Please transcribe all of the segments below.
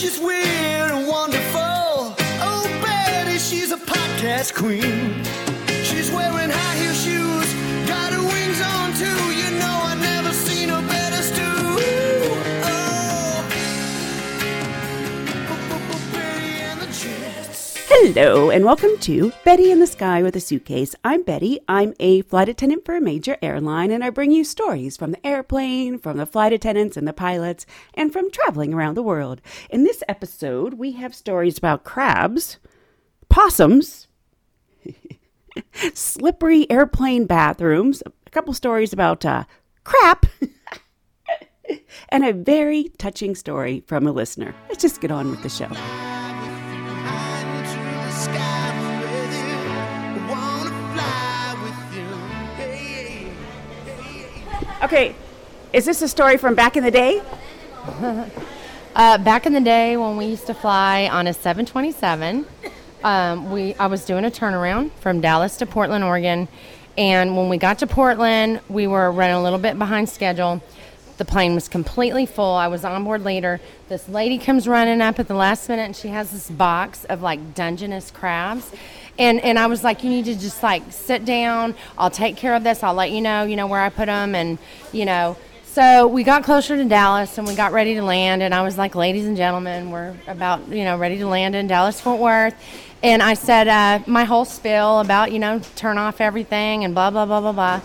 She's weird and wonderful. Oh, Betty, she's a podcast queen. She's wearing high heel shoes, got her wings on too. Hello, and welcome to Betty in the Sky with a Suitcase. I'm Betty. I'm a flight attendant for a major airline, and I bring you stories from the airplane, from the flight attendants and the pilots, and from traveling around the world. In this episode, we have stories about crabs, possums, slippery airplane bathrooms, a couple stories about uh, crap. And a very touching story from a listener. Let's just get on with the show. Okay, is this a story from back in the day? Uh, back in the day when we used to fly on a 727, um, we I was doing a turnaround from Dallas to Portland, Oregon, and when we got to Portland, we were running a little bit behind schedule. The plane was completely full. I was on board later. This lady comes running up at the last minute, and she has this box of like Dungeness crabs. And, and I was like, you need to just like sit down. I'll take care of this. I'll let you know, you know, where I put them. And, you know, so we got closer to Dallas and we got ready to land. And I was like, ladies and gentlemen, we're about, you know, ready to land in Dallas, Fort Worth. And I said uh, my whole spiel about, you know, turn off everything and blah, blah, blah, blah, blah.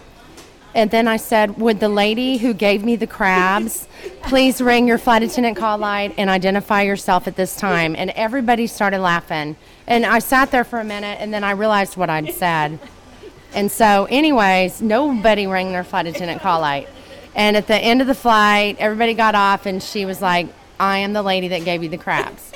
And then I said, Would the lady who gave me the crabs please ring your flight attendant call light and identify yourself at this time? And everybody started laughing. And I sat there for a minute and then I realized what I'd said. And so, anyways, nobody rang their flight attendant call light. And at the end of the flight, everybody got off and she was like, I am the lady that gave you the crabs.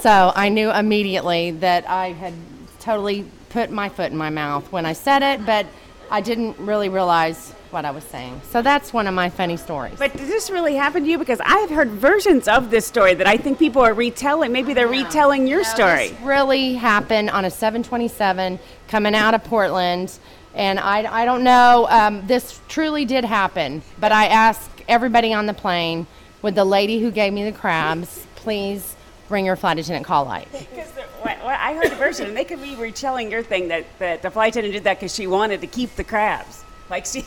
So I knew immediately that I had totally put my foot in my mouth when I said it, but I didn't really realize what I was saying. So that's one of my funny stories. But did this really happen to you? Because I have heard versions of this story that I think people are retelling. Maybe they're retelling your No, story. This really happened on a 727 coming out of Portland. And I, I don't know, um, this truly did happen. But I asked everybody on the plane, would the lady who gave me the crabs please bring your flight attendant call light? Because what- what- I heard a version, and they could be retelling your thing that, that the flight attendant did that because she wanted to keep the crabs. Like she.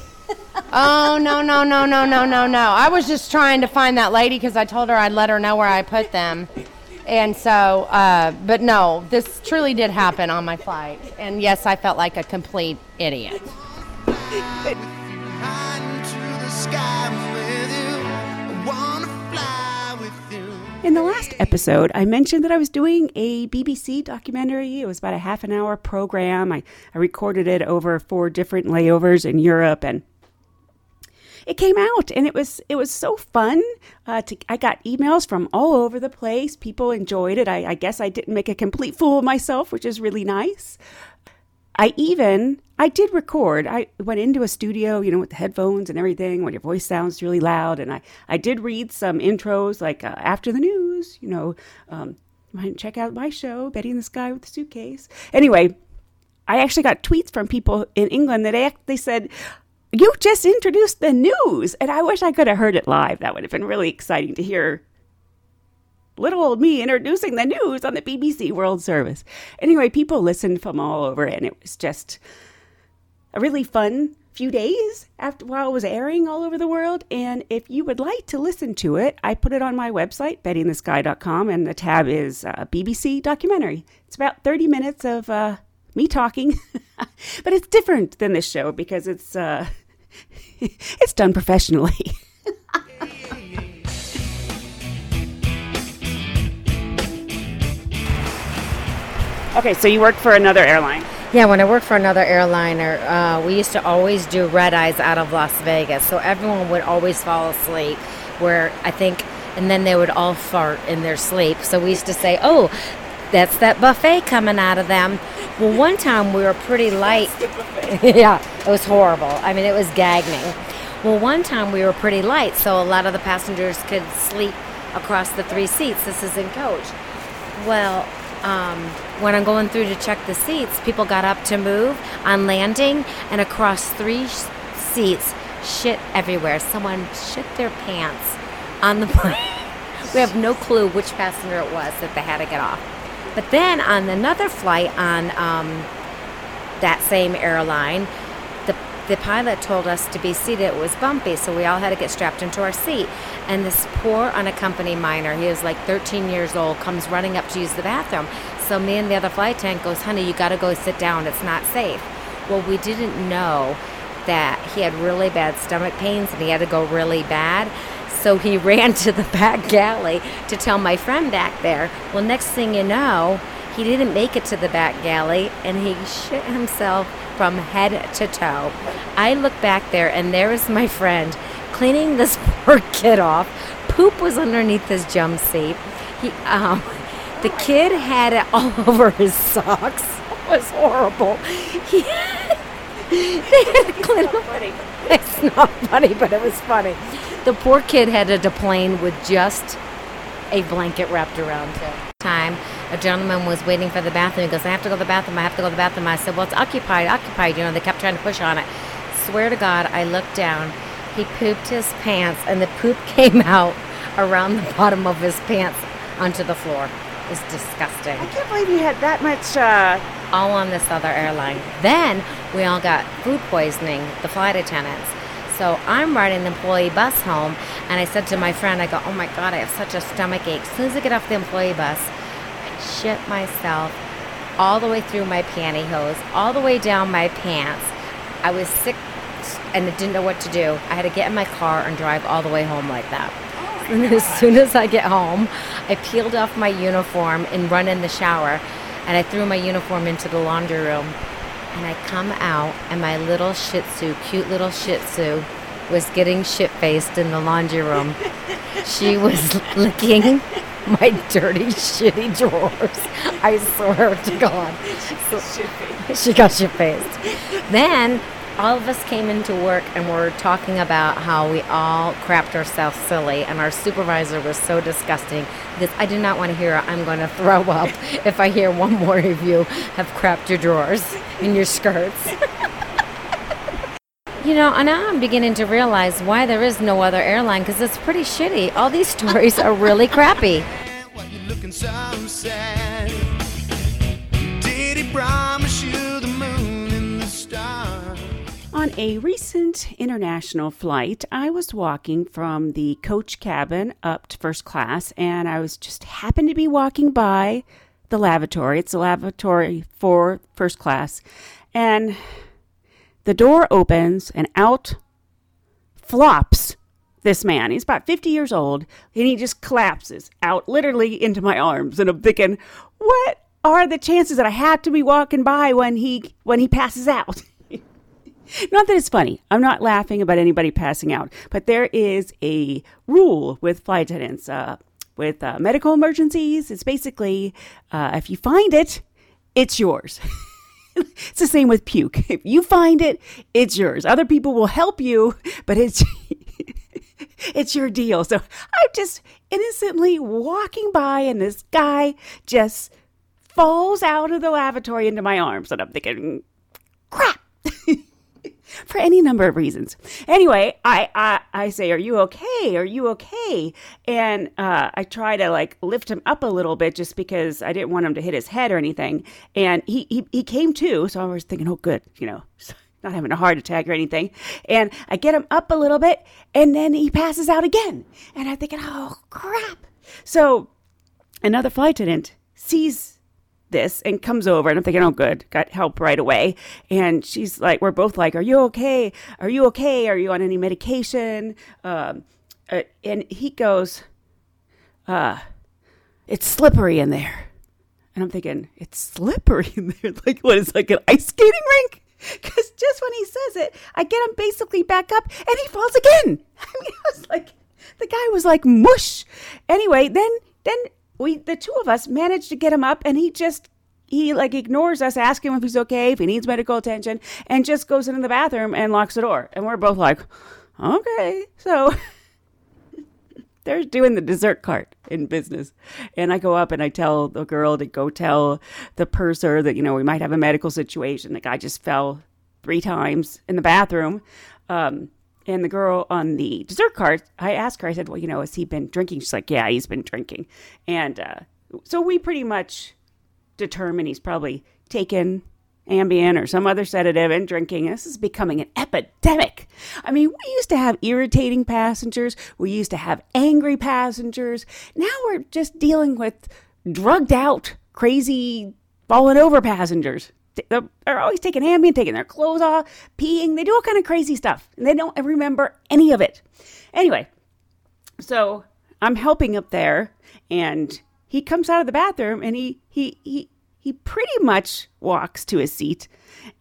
Oh, no, no, no, no, no, no, no. I was just trying to find that lady because I told her I'd let her know where I put them. And so, uh, but no, this truly did happen on my flight. And yes, I felt like a complete idiot. In the last episode, I mentioned that I was doing a BBC documentary. It was about a half an hour program. I, I recorded it over four different layovers in Europe and it came out and it was it was so fun uh, to, i got emails from all over the place. People enjoyed it. I, I guess i didn't make a complete fool of myself which is really nice. I even i did record. I went into a studio you know with the headphones and everything when your voice sounds really loud and i i did read some intros like uh, after the news you know um, check out my show betty in the sky with the suitcase. Anyway I actually got tweets from people in England that act, they said, "You just introduced the news," and I wish I could have heard it live. That would have been really exciting to hear. Little old me introducing the news on the BBC World Service. Anyway, people listened from all over, and it was just a really fun few days after while it was airing all over the world. And if you would like to listen to it, I put it on my website, bettyinthesky.com, and the tab is uh, BBC documentary. It's about 30 minutes of uh, me talking, but it's different than this show because it's uh, it's done professionally. okay, so you work for another airline. Yeah, when I worked for another airliner, uh, we used to always do red eyes out of Las Vegas. So everyone would always fall asleep, where I think, and then they would all fart in their sleep. So we used to say, oh, that's that buffet coming out of them. Well, one time we were pretty light. yeah, it was horrible. I mean, it was gagging. Well, one time we were pretty light, so a lot of the passengers could sleep across the three seats. This is in coach. Well, um, when I'm going through to check the seats, people got up to move on landing, and across three sh- seats, shit everywhere. Someone shit their pants on the plane. we have no clue which passenger it was that they had to get off. But then on another flight on um, that same airline, the the pilot told us to be seated. It was bumpy, so we all had to get strapped into our seat. And this poor unaccompanied minor, he was like 13 years old, comes running up to use the bathroom. So me and the other flight attendant goes, "Honey, you got to go sit down. It's not safe." Well, we didn't know that he had really bad stomach pains and he had to go really bad. So he ran to the back galley to tell my friend back there. Well, next thing you know, he didn't make it to the back galley and he shit himself from head to toe. I look back there and there is my friend cleaning this poor kid off. Poop was underneath his jump seat. He, um, the kid had it all over his socks. It was horrible. He, they had to clean up. It's not funny, but it was funny. The poor kid had a plane with just a blanket wrapped around him. Time, a gentleman was waiting for the bathroom. He goes, I have to go to the bathroom. I have to go to the bathroom. I said, Well, it's occupied, occupied. You know, they kept trying to push on it. Swear to God, I looked down. He pooped his pants, and the poop came out around the bottom of his pants onto the floor. It's disgusting I can't believe you had that much. Uh, all on this other airline. Then we all got food poisoning, the flight attendants. So I'm riding the employee bus home, and I said to my friend, I go, Oh my God, I have such a stomach ache. As soon as I get off the employee bus, I shit myself all the way through my pantyhose, all the way down my pants. I was sick and didn't know what to do. I had to get in my car and drive all the way home like that. Oh and as soon as I get home, I peeled off my uniform and run in the shower, and I threw my uniform into the laundry room. And I come out, and my little Shih Tzu, cute little Shih Tzu, was getting shit faced in the laundry room. she was licking my dirty, shitty drawers. I swear to God. She got shit faced. Then all of us came into work and we're talking about how we all crapped ourselves silly, and our supervisor was so disgusting because I did not want to hear I'm going to throw up if I hear one more of you have crapped your drawers in your skirts. You know, and now I'm beginning to realize why there is no other airline because it's pretty shitty. All these stories are really crappy. On a recent international flight, I was walking from the coach cabin up to first class, and I was just happened to be walking by the lavatory. It's a lavatory for first class. And the door opens, and out flops this man. He's about 50 years old, and he just collapses out literally into my arms. And I'm thinking, what are the chances that I have to be walking by when he when he passes out? Not that it's funny. I'm not laughing about anybody passing out, but there is a rule with flight attendants. Uh, with uh, medical emergencies, it's basically uh, if you find it, it's yours. it's the same with puke. If you find it, it's yours. Other people will help you, but it's it's your deal. So I'm just innocently walking by, and this guy just falls out of the lavatory into my arms, and I'm thinking, crap. For any number of reasons. Anyway, I, I I say, "Are you okay? Are you okay?" And uh, I try to like lift him up a little bit, just because I didn't want him to hit his head or anything. And he he, he came to, so I was thinking, "Oh, good, you know, not having a heart attack or anything. And I get him up a little bit, and then he passes out again. And I'm thinking, oh, crap. So another flight attendant sees this and comes over and I'm thinking, oh, good, got help right away. And she's like, we're both like, are you okay? Are you okay? Are you on any medication? Um, uh, and he goes, uh, it's slippery in there. And I'm thinking, it's slippery in there. Like, what is like an ice skating rink? Because just when he says it, I get him basically back up and he falls again. I mean, I was like, the guy was like mush. Anyway, then, then we, the two of us managed to get him up and he just, he like ignores us, asking him if he's okay, if he needs medical attention, and just goes into the bathroom and locks the door. And we're both like, okay. So they're doing the dessert cart in business. And I go up and I tell the girl to go tell the purser that, you know, we might have a medical situation. The guy just fell three times in the bathroom. Um, and the girl on the dessert cart, I asked her, I said, well, you know, has he been drinking? She's like, yeah, he's been drinking. And uh, so we pretty much determine he's probably taken Ambien or some other sedative and drinking. This is becoming an epidemic. I mean, we used to have irritating passengers, we used to have angry passengers. Now we're just dealing with drugged out, crazy, fallen over passengers. They're always taking Ambien, taking their clothes off, peeing. They do all kind of crazy stuff, and they don't remember any of it. Anyway, so I'm helping up there, and he comes out of the bathroom, and he he he he pretty much walks to his seat.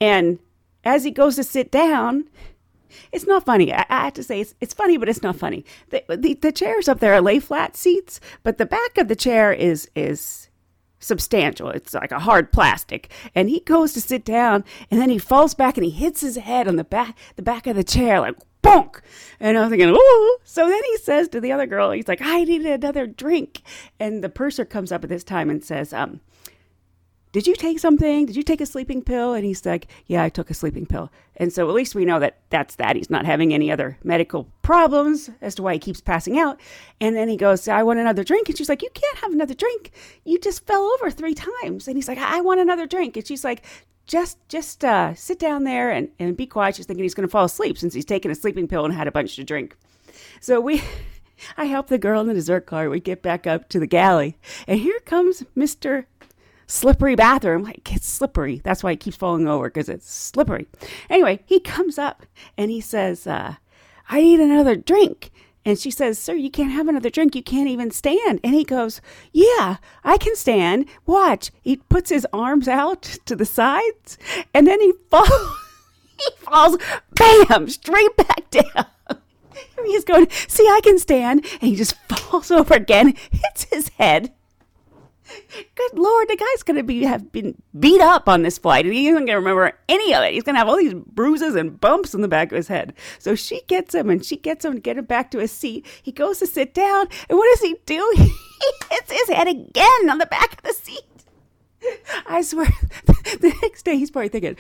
And as he goes to sit down, it's not funny. I, I have to say, it's, it's funny, but it's not funny. The, the, the chairs up there are lay flat seats, but the back of the chair is is substantial. It's like a hard plastic. And he goes to sit down, and then he falls back and he hits his head on the back the back of the chair, like bonk. And I was thinking, oh. So then he says to the other girl, he's like, I need another drink. And the purser comes up at this time and says, um, did you take something? Did you take a sleeping pill? And he's like, yeah, I took a sleeping pill. And so at least we know that that's that. He's not having any other medical problems as to why he keeps passing out. And then he goes, I want another drink. And she's like, you can't have another drink. You just fell over three times. And he's like, I want another drink. And she's like, just just uh, sit down there and, and be quiet. She's thinking he's going to fall asleep since he's taken a sleeping pill and had a bunch to drink. So we, I help the girl in the dessert cart. We get back up to the galley. And here comes Mr slippery bathroom. Like it's slippery. That's why it keeps falling over because it's slippery. Anyway, he comes up and he says, uh, I need another drink. And she says, Sir, you can't have another drink. You can't even stand. And he goes, Yeah, I can stand. Watch. He puts his arms out to the sides and then he falls. he falls, bam, straight back down. He's going, See, I can stand. And he just falls over again, hits his head Good lord, the guy's gonna be have been beat up on this flight, and he isn't gonna remember any of it. He's gonna have all these bruises and bumps in the back of his head. So she gets him, and she gets him to get him back to his seat. He goes to sit down, and what does he do? He hits his head again on the back of the seat. I swear, the next day he's probably thinking,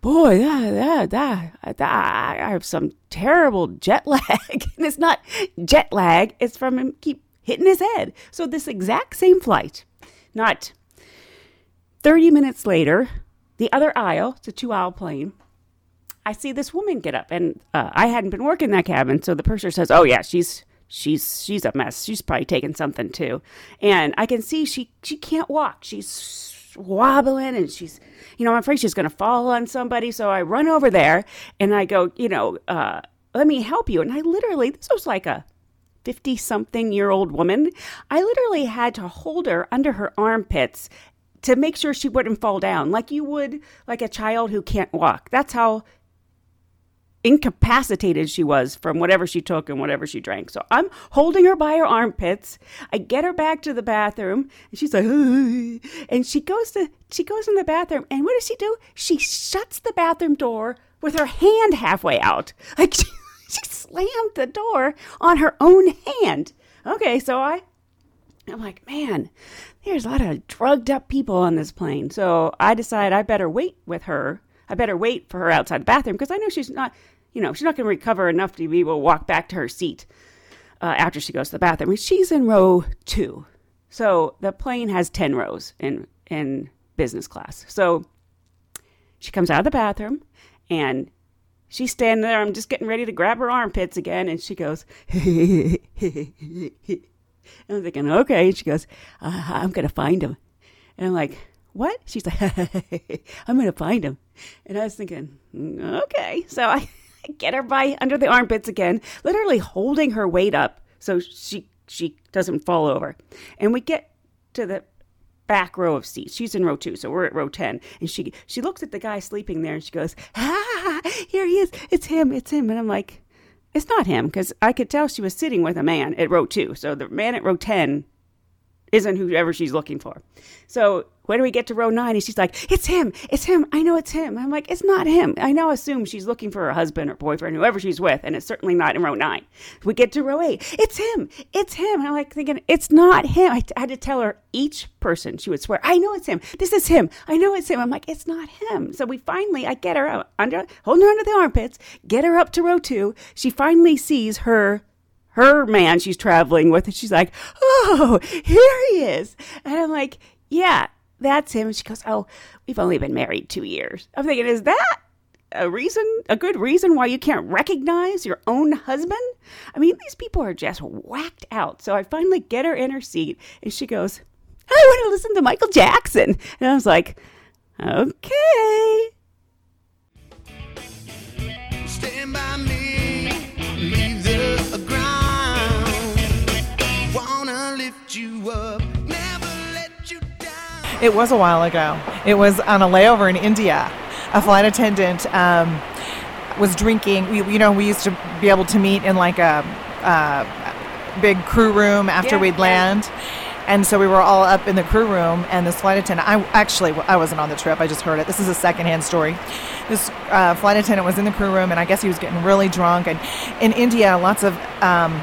"Boy, that, that, that, I have some terrible jet lag." and it's not jet lag; it's from him keep hitting his head. So this exact same flight not 30 minutes later, the other aisle, it's a two aisle plane, I see this woman get up, and uh, I hadn't been working that cabin, so the purser says, "Oh yeah, she's she's she's a mess. She's probably taking something too." And I can see she she can't walk. She's wobbling, and she's you know I'm afraid she's going to fall on somebody. So I run over there, and I go, you know, uh, let me help you. And I literally this was like a 50 something year old woman. I literally had to hold her under her armpits to make sure she wouldn't fall down like you would like a child who can't walk. That's how incapacitated she was from whatever she took and whatever she drank. So I'm holding her by her armpits. I get her back to the bathroom and she's like, and she goes to she goes in the bathroom and what does she do? She shuts the bathroom door with her hand halfway out. Like she, she slammed the door on her own hand. Okay, so I I'm like, man, there's a lot of drugged up people on this plane. So I decide I better wait with her. I better wait for her outside the bathroom because I know she's not, you know, she's not going to recover enough to be able to walk back to her seat uh, after she goes to the bathroom. She's in row two. So the plane has 10 rows in, in business class. So she comes out of the bathroom and she's standing there. I'm just getting ready to grab her armpits again, and she goes, and I'm thinking, okay. And she goes, uh, I'm gonna find him, and I'm like, what? She's like, I'm gonna find him, and I was thinking, "Mm, okay. So I get her by under the armpits again, literally holding her weight up so she she doesn't fall over, and we get to the back row of seats. She's in row two, so we're at row ten. And she she looks at the guy sleeping there, and she goes, "Ah, here he is! It's him! It's him!" And I'm like, "It's not him," because I could tell she was sitting with a man at row two. So the man at row ten isn't whoever she's looking for. So when we get to row nine, and she's like, "It's him! It's him! I know it's him." I'm like, "It's not him." I now assume she's looking for her husband or boyfriend, whoever she's with, and it's certainly not in row nine. We get to row eight. It's him! It's him! And I'm like thinking, "It's not him." I, had to tell her each person. She would swear, "I know it's him. This is him. I know it's him." I'm like, "It's not him." So we finally, I get her under, holding her under the armpits, get her up to row two. She finally sees her her man she's traveling with, and she's like, "Oh, here he is," and I'm like, "Yeah, that's him." And she goes, "Oh, we've only been married two years." I'm thinking, is that a reason, a good reason why you can't recognize your own husband? I mean, these people are just whacked out. So I finally get her in her seat, and she goes, "I want to listen to Michael Jackson," and I was like, "Okay." It was a while ago. It was on a layover in India. A flight attendant um, was drinking. We, you know, we used to be able to meet in like a, uh big crew room after Yeah, we'd yeah. land. And so we were all up in the crew room, and this flight attendant. I actually I wasn't on the trip. I just heard it. This is a secondhand story. This uh, flight attendant was in the crew room, and I guess he was getting really drunk. And in India, lots of um,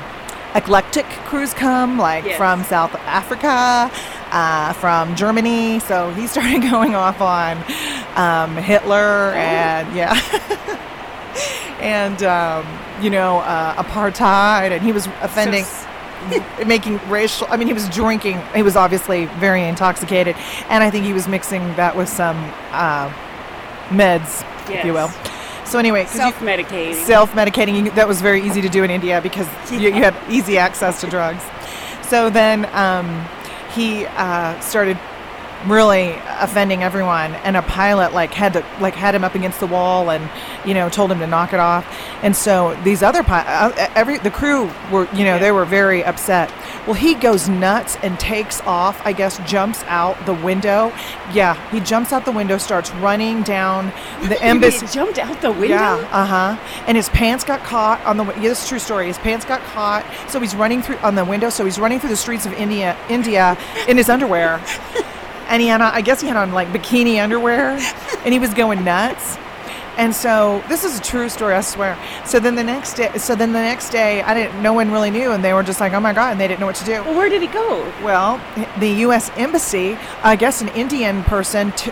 eclectic crews come, like Yes. from South Africa, uh, from Germany. So he started going off on um, Hitler and yeah. and um, you know uh, apartheid, and he was offending, making racial. I mean, he was drinking. He was obviously very intoxicated, and I think he was mixing that with some uh, meds, if you will. So anyway, 'cause you- Self-medicating. self-medicating you- that was very easy to do in india because you, you had easy access to drugs so then um, he uh, started really offending everyone and a pilot like had to like had him up against the wall and you know told him to knock it off and so these other pi- uh, every the crew were you know they were very upset well he goes nuts and takes off i guess jumps out the window yeah he jumps out the window starts running down the embassy jumped out the window. yeah, uh huh. And his pants got caught on the. Yeah, this is a true story. His pants got caught, so he's running through on the window. So he's running through the streets of India, India, in his underwear, and he had, on, I guess he had on like bikini underwear, and he was going nuts. And so this is a true story, I swear. So then the next day, so then the next day, I didn't. No one really knew, and they were just like, "Oh my god!" and they didn't know what to do. Well, where did he go? Well, the U.S. Embassy, I guess an Indian person t-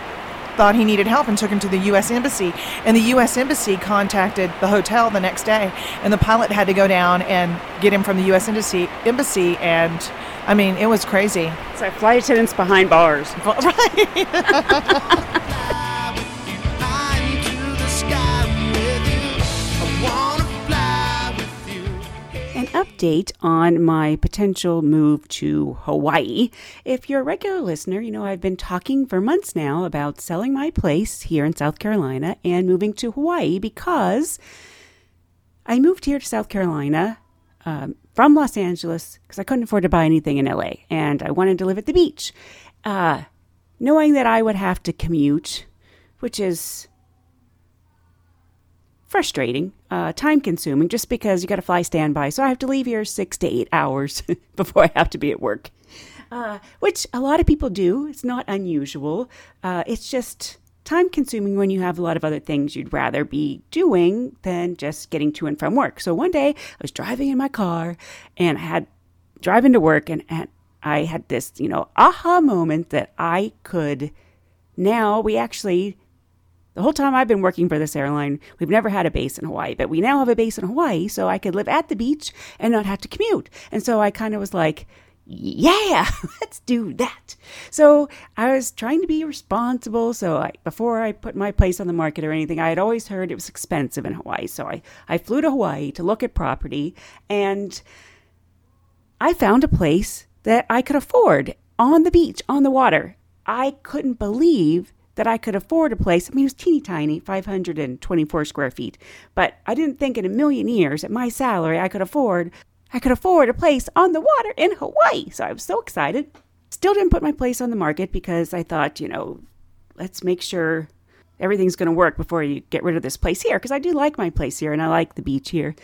thought he needed help and took him to the U.S. Embassy. And the U.S. Embassy contacted the hotel the next day, and the pilot had to go down and get him from the U.S. Embassy. Embassy, and I mean, it was crazy. It's like flight attendants behind bars. Fly update on my potential move to Hawaii. If you're a regular listener, you know I've been talking for months now about selling my place here in South Carolina and moving to Hawaii because I moved here to South Carolina um, from Los Angeles because I couldn't afford to buy anything in LA and I wanted to live at the beach. Uh, knowing that I would have to commute, which is frustrating, uh, time consuming, just because you got to fly standby. So I have to leave here six to eight hours before I have to be at work, uh, which a lot of people do. It's not unusual. Uh, it's just time consuming when you have a lot of other things you'd rather be doing than just getting to and from work. So one day I was driving in my car and I had driving to work and, and I had this, you know, aha moment that I could now we actually the whole time I've been working for this airline, we've never had a base in Hawaii, but we now have a base in Hawaii, so I could live at the beach and not have to commute. And so I kind of was like, yeah, let's do that. So I was trying to be responsible. So I, before I put my place on the market or anything, I had always heard it was expensive in Hawaii. So I, I flew to Hawaii to look at property and I found a place that I could afford on the beach, on the water. I couldn't believe that I could afford a place. I mean, it was teeny tiny, 524 square feet. But I didn't think in a million years at my salary I could afford I could afford a place on the water in Hawaii. So I was so excited. Still didn't put my place on the market because I thought, you know, let's make sure everything's going to work before you get rid of this place here because I do like my place here and I like the beach here.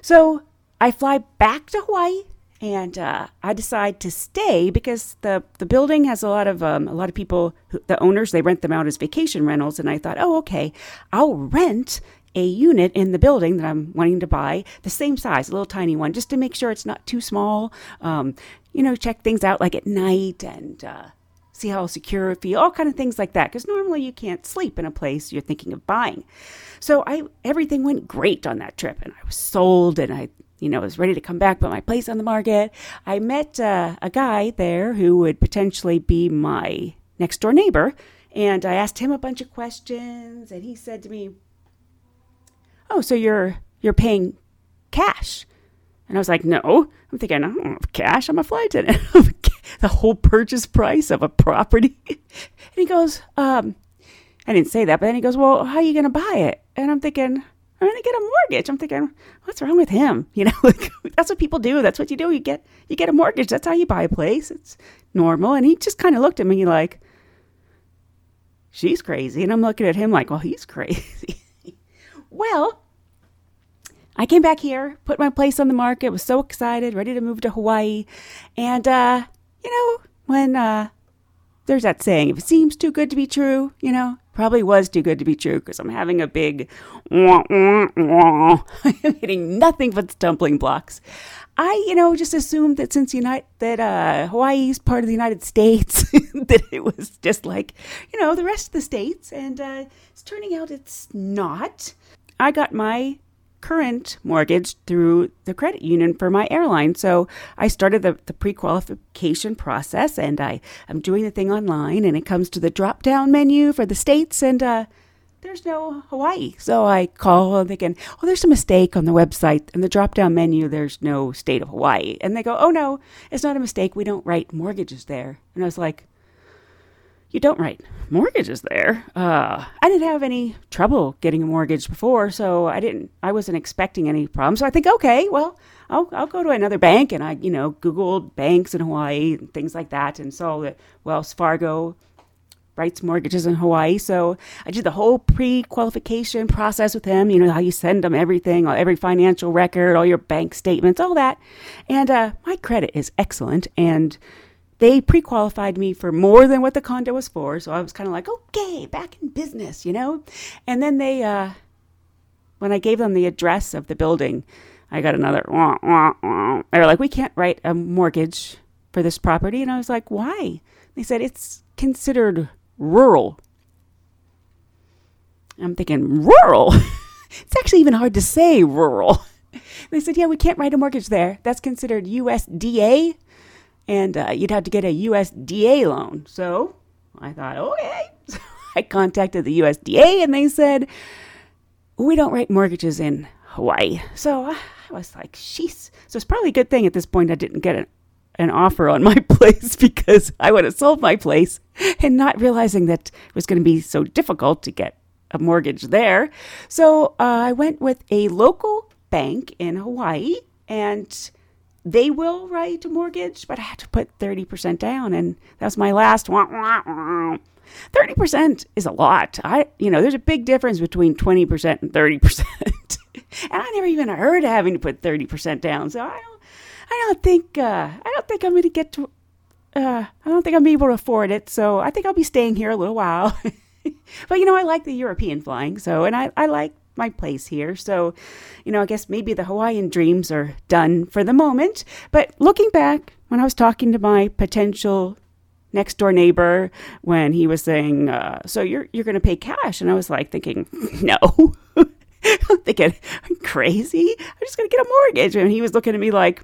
So I fly back to Hawaii and uh, I decide to stay because the the building has a lot of um, a lot of people. Who, the owners they rent them out as vacation rentals, and I thought, oh, okay, I'll rent a unit in the building that I'm wanting to buy, the same size, a little tiny one, just to make sure it's not too small. Um, you know, check things out like at night and uh, see how secure it feels, all kind of things like that. Because normally you can't sleep in a place you're thinking of buying. So I everything went great on that trip, and I was sold, and I you know was ready to come back, put my place on the market. I met uh, a guy there who would potentially be my next door neighbor. And I asked him a bunch of questions, and he said to me, oh, so you're you're paying cash. And I was like, no. I'm thinking, I don't have cash. I'm a flight attendant. the whole purchase price of a property. and he goes, um, I didn't say that, but then he goes, well, how are you going to buy it? And I'm thinking, I'm going to get a mortgage. I'm thinking, what's wrong with him? You know, like, that's what people do. That's what you do. You get you get a mortgage. That's how you buy a place. It's normal. And he just kind of looked at me like, she's crazy. And I'm looking at him like, well, he's crazy. well, I came back here, put my place on the market, was so excited, ready to move to Hawaii. And, uh, you know, when uh, there's that saying, if it seems too good to be true, you know, probably was too good to be true because I'm having a big. I'm hitting nothing but stumbling blocks. I, you know, just assumed that since United that uh, Hawaii is part of the United States, that it was just like, you know, the rest of the states, and uh, it's turning out it's not. I got my current mortgage through the credit union for my airline. So I started the, the pre qualification process and I, I'm doing the thing online and it comes to the drop down menu for the states and uh, there's no Hawaii. So I call and thinking, oh, there's a mistake on the website. In the drop down menu, there's no state of Hawaii. And they go, oh, no, it's not a mistake. We don't write mortgages there. And I was like, you don't write mortgages there. Uh, I didn't have any trouble getting a mortgage before, so I didn't. I wasn't expecting any problems. So I think, okay, well, I'll I'll go to another bank, and I you know googled banks in Hawaii and things like that, and saw that Wells Fargo writes mortgages in Hawaii. So I did the whole pre-qualification process with him. You know how you send them everything, all every financial record, all your bank statements, all that, and uh, my credit is excellent, and they pre-qualified me for more than what the condo was for so i was kind of like okay back in business you know? And then they uh when i gave them the address of the building i got another wah, wah, wah. they were like we can't write a mortgage for this property and i was like why? They said it's considered rural. I'm thinking rural? It's actually even hard to say rural. They said yeah we can't write a mortgage there. That's considered usda and uh, you'd have to get a USDA loan. So I thought, okay. So I contacted the USDA and they said, we don't write mortgages in Hawaii. So I was like, sheesh. So it's probably a good thing at this point I didn't get an, an offer on my place because I would have sold my place and not realizing that it was going to be so difficult to get a mortgage there. So uh, I went with a local bank in Hawaii and they will write a mortgage, but I had to put 30% down. And that was my last one. 30% is a lot. I, you know, there's a big difference between 20% and 30%. and I never even heard of having to put 30% down. So I don't, I don't think, uh, I don't think I'm going to get to, uh, I don't think I'm able to afford it. So I think I'll be staying here a little while. but you know, I like the European flying. So, and I, I like my place here. So, you know, I guess maybe the Hawaiian dreams are done for the moment. But looking back, when I was talking to my potential next door neighbor, when he was saying, uh, "So you're you're going to pay cash," and I was like thinking, "No." I'm thinking, I'm crazy. I'm just going to get a mortgage. And he was looking at me like,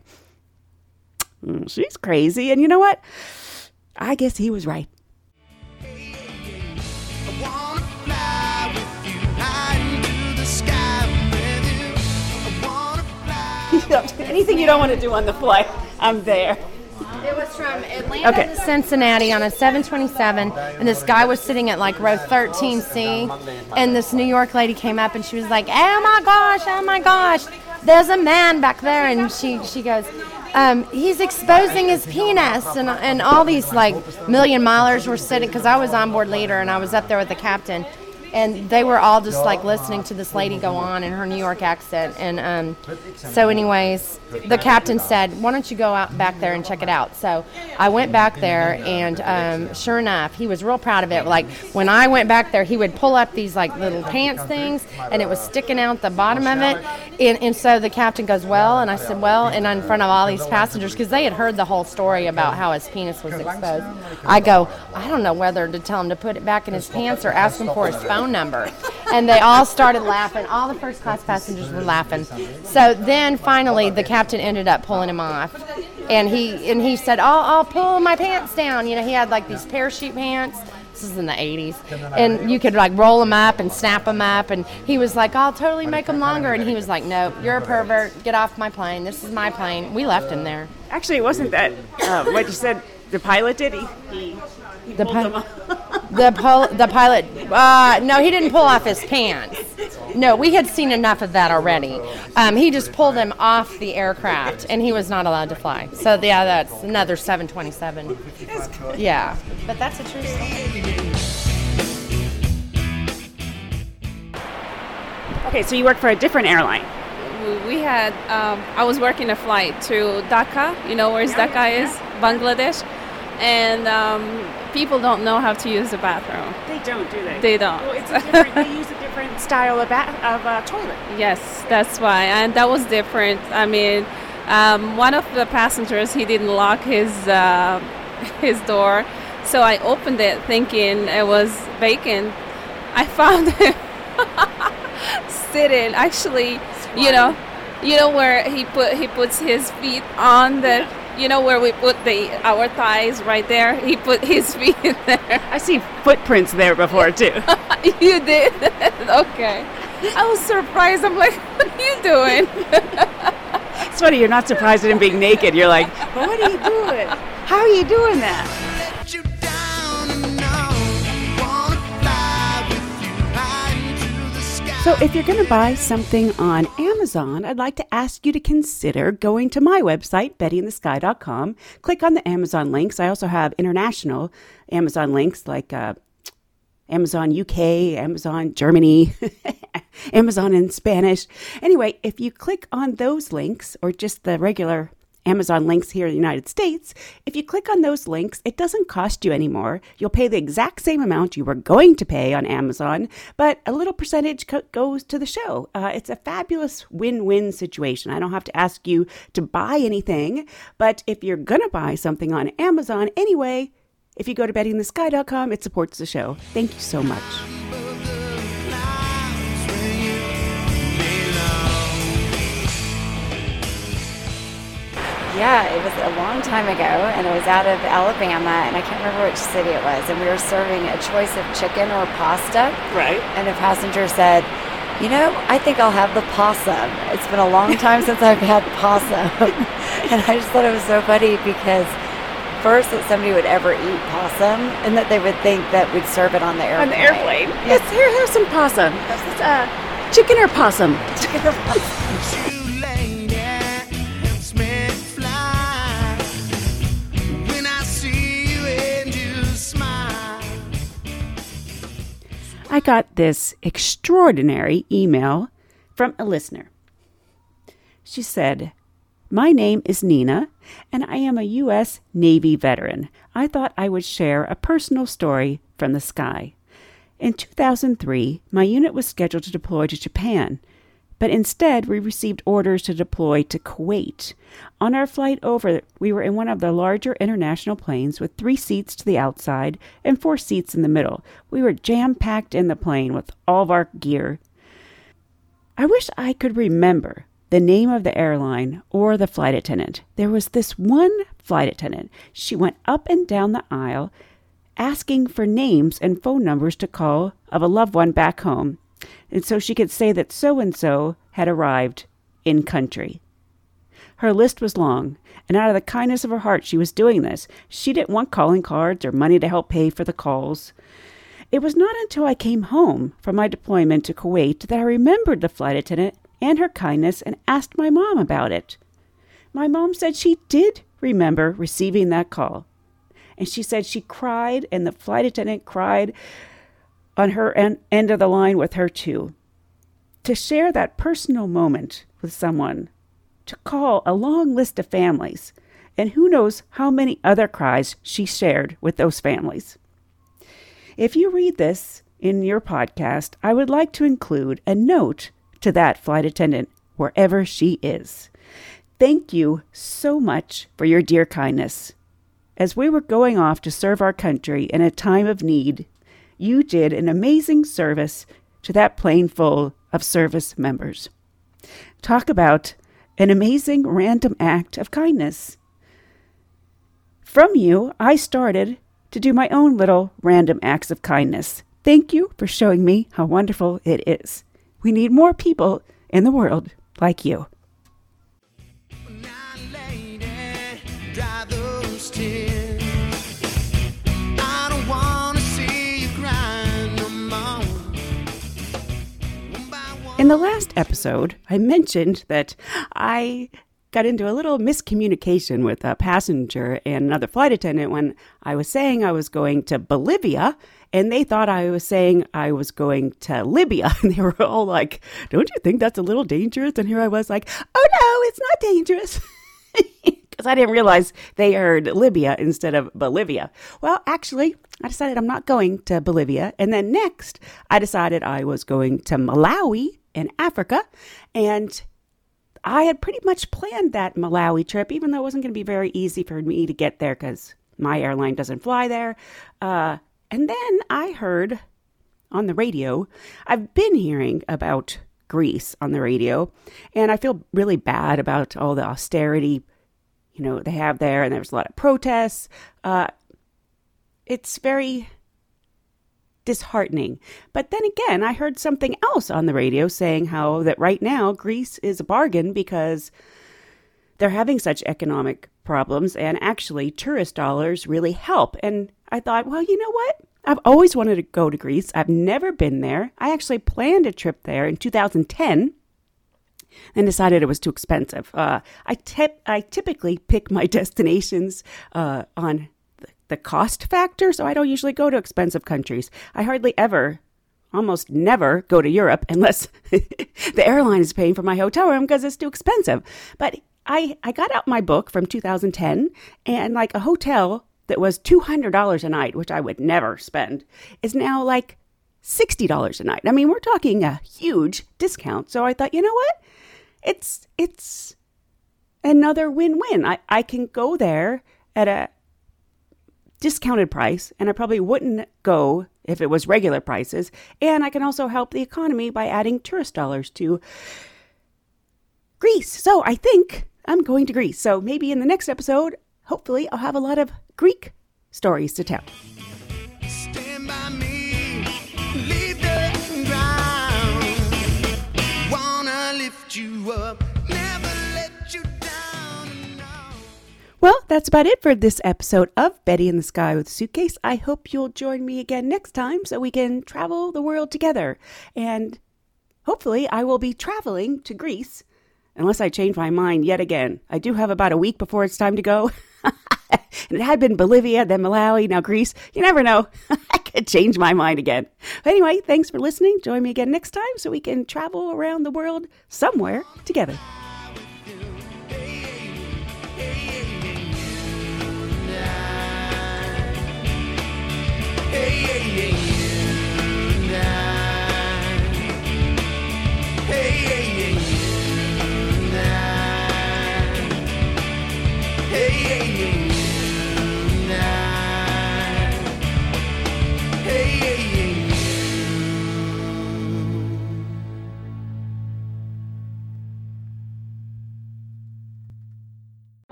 "Mm, she's crazy. And you know what? I guess he was right. Anything you don't want to do on the flight, I'm there. It was from Atlanta Okay. to Cincinnati on a 727, and this guy was sitting at like row 13C, and this New York lady came up and she was like, "Oh my gosh, oh my gosh, there's a man back there," and she she goes. Um, he's exposing his penis, and, and all these like million milers were sitting because I was on board leader and I was up there with the captain, and they were all just like listening to this lady go on in her New York accent. And um, so, anyways, the captain said, "Why don't you go out back there and check it out?" So I went back there, and um, sure enough, he was real proud of it. Like when I went back there, he would pull up these like little pants things, and it was sticking out the bottom of it. And, and so the captain goes, "Well," and I said, "Well," and in front of all these passengers because they had heard the whole story about how his penis was exposed. I go, I don't know whether to tell him to put it back in his pants or ask him for his phone number. And they all started laughing. All the first class passengers were laughing. So then finally the captain ended up pulling him off. And he and he said, I'll, I'll pull my pants down. You know, he had like these parachute pants. This is in the 80s. And you could like roll them up and snap them up. And he was like, I'll totally make them longer. And he was like, No, you're a pervert. Get off my plane. This is my plane. We left him there. Actually, it wasn't that uh, what you said. The pilot did. He, he, he The pulled pi- them off. The pol- the pilot, uh, no, he didn't pull off his pants. No, we had seen enough of that already. Um, he just pulled him off the aircraft, and he was not allowed to fly. So yeah, that's another 727. Yeah, but that's a true story. Okay, so you work for a different airline. we had um, i was working a flight to dhaka you know where dhaka is bangladesh and um, people don't know how to use the bathroom They don't, do they? They don't. Well, it's a different, they use a different style of, ba- of uh, toilet. yes that's why and that was different i mean um, one of the passengers he didn't lock his uh, his door so i opened it thinking it was vacant i found him sitting actually you know you know where he put he puts his feet on the you know where we put the our thighs right there he put his feet in there I see footprints there before too. you did okay i was surprised i'm like what are you doing it's funny. You're not surprised at him being naked. You're like, but what are you doing? How are you doing that? So, if you're going to buy something on Amazon, I'd like to ask you to consider going to my website, bettyinthesky.com. Click on the Amazon links. I also have international Amazon links like uh, Amazon UK, Amazon Germany, Amazon in Spanish. Anyway, if you click on those links or just the regular Amazon links here in the United States, if you click on those links, it doesn't cost you anymore. You'll pay the exact same amount you were going to pay on Amazon, but a little percentage co- goes to the show. Uh, it's a fabulous win win situation. I don't have to ask you to buy anything, but if you're going to buy something on Amazon anyway, if you go to bettyinthesky.com, it supports the show. Thank you so much. Yeah, it was a long time ago, and it was out of Alabama, and I can't remember which city it was. And we were serving a choice of chicken or pasta. Right. And a passenger said, You know, I think I'll have the possum. It's been a long time since I've had possum. and I just thought it was so funny because first that somebody would ever eat possum, and that they would think that we'd serve it on the airplane. On the airplane. Yes, here, here's some possum. Uh, chicken or possum? Chicken or possum. I got this extraordinary email from a listener. She said, My name is Nina, and I am a U.S. Navy veteran. I thought I would share a personal story from the sky. In 2003, my unit was scheduled to deploy to Japan, but instead we received orders to deploy to Kuwait. On our flight over, we were in one of the larger international planes with three seats to the outside and four seats in the middle. We were jam packed in the plane with all of our gear. I wish I could remember the name of the airline or the flight attendant. There was this one flight attendant. She went up and down the aisle asking for names and phone numbers to call of a loved one back home. And so she could say that so and so had arrived in country. Her list was long, and out of the kindness of her heart, she was doing this. She didn't want calling cards or money to help pay for the calls. It was not until I came home from my deployment to Kuwait that I remembered the flight attendant and her kindness and asked my mom about it. My mom said she did remember receiving that call. And she said she cried, and the flight attendant cried on her en- end of the line with her, too. To share that personal moment with someone, to call a long list of families, and who knows how many other cries she shared with those families. If you read this in your podcast, I would like to include a note to that flight attendant wherever she is. Thank you so much for your dear kindness. As we were going off to serve our country in a time of need, you did an amazing service to that plane full of service members. Talk about an amazing random act of kindness. From you, I started to do my own little random acts of kindness. Thank you for showing me how wonderful it is. We need more people in the world like you. In the last episode, I mentioned that I got into a little miscommunication with a passenger and another flight attendant when I was saying I was going to Bolivia, and they thought I was saying I was going to Libya. And they were all like, Don't you think that's a little dangerous? And here I was like, Oh no, it's not dangerous. Because I didn't realize they heard Libya instead of Bolivia. Well, actually, I decided I'm not going to Bolivia. And then next, I decided I was going to Malawi in Africa. And I had pretty much planned that Malawi trip, even though it wasn't going to be very easy for me to get there because my airline doesn't fly there. Uh, and then I heard on the radio, I've been hearing about Greece on the radio, and I feel really bad about all the austerity, you know, they have there, and there's a lot of protests. Uh, it's very disheartening. But then again, I heard something else on the radio saying how that right now Greece is a bargain because they're having such economic problems and actually tourist dollars really help. And I thought, well, you know what? I've always wanted to go to Greece. I've never been there. I actually planned a trip there in 2010 and decided it was too expensive. Uh, I, tip, I typically pick my destinations uh, on the, cost factor, so I don't usually go to expensive countries. I hardly ever, almost never, go to Europe unless the airline is paying for my hotel room because it's too expensive. But I, I got out my book from 2010, and like a hotel that was $200 a night, which I would never spend, is now like $60 a night. I mean, we're talking a huge discount. So I thought, you know what? It's it's another win-win. I, I can go there at a discounted price and I probably wouldn't go if it was regular prices. And I can also help the economy by adding tourist dollars to Greece. So I think I'm going to Greece. So maybe in the next episode, hopefully I'll have a lot of Greek stories to tell. Stand by Well, that's about it for this episode of Betty in the Sky with Suitcase. I hope you'll join me again next time so we can travel the world together. And hopefully, I will be traveling to Greece unless I change my mind yet again. I do have about a week before it's time to go. and it had been Bolivia, then Malawi, now Greece. You never know. I could change my mind again. But anyway, thanks for listening. Join me again next time so we can travel around the world somewhere together.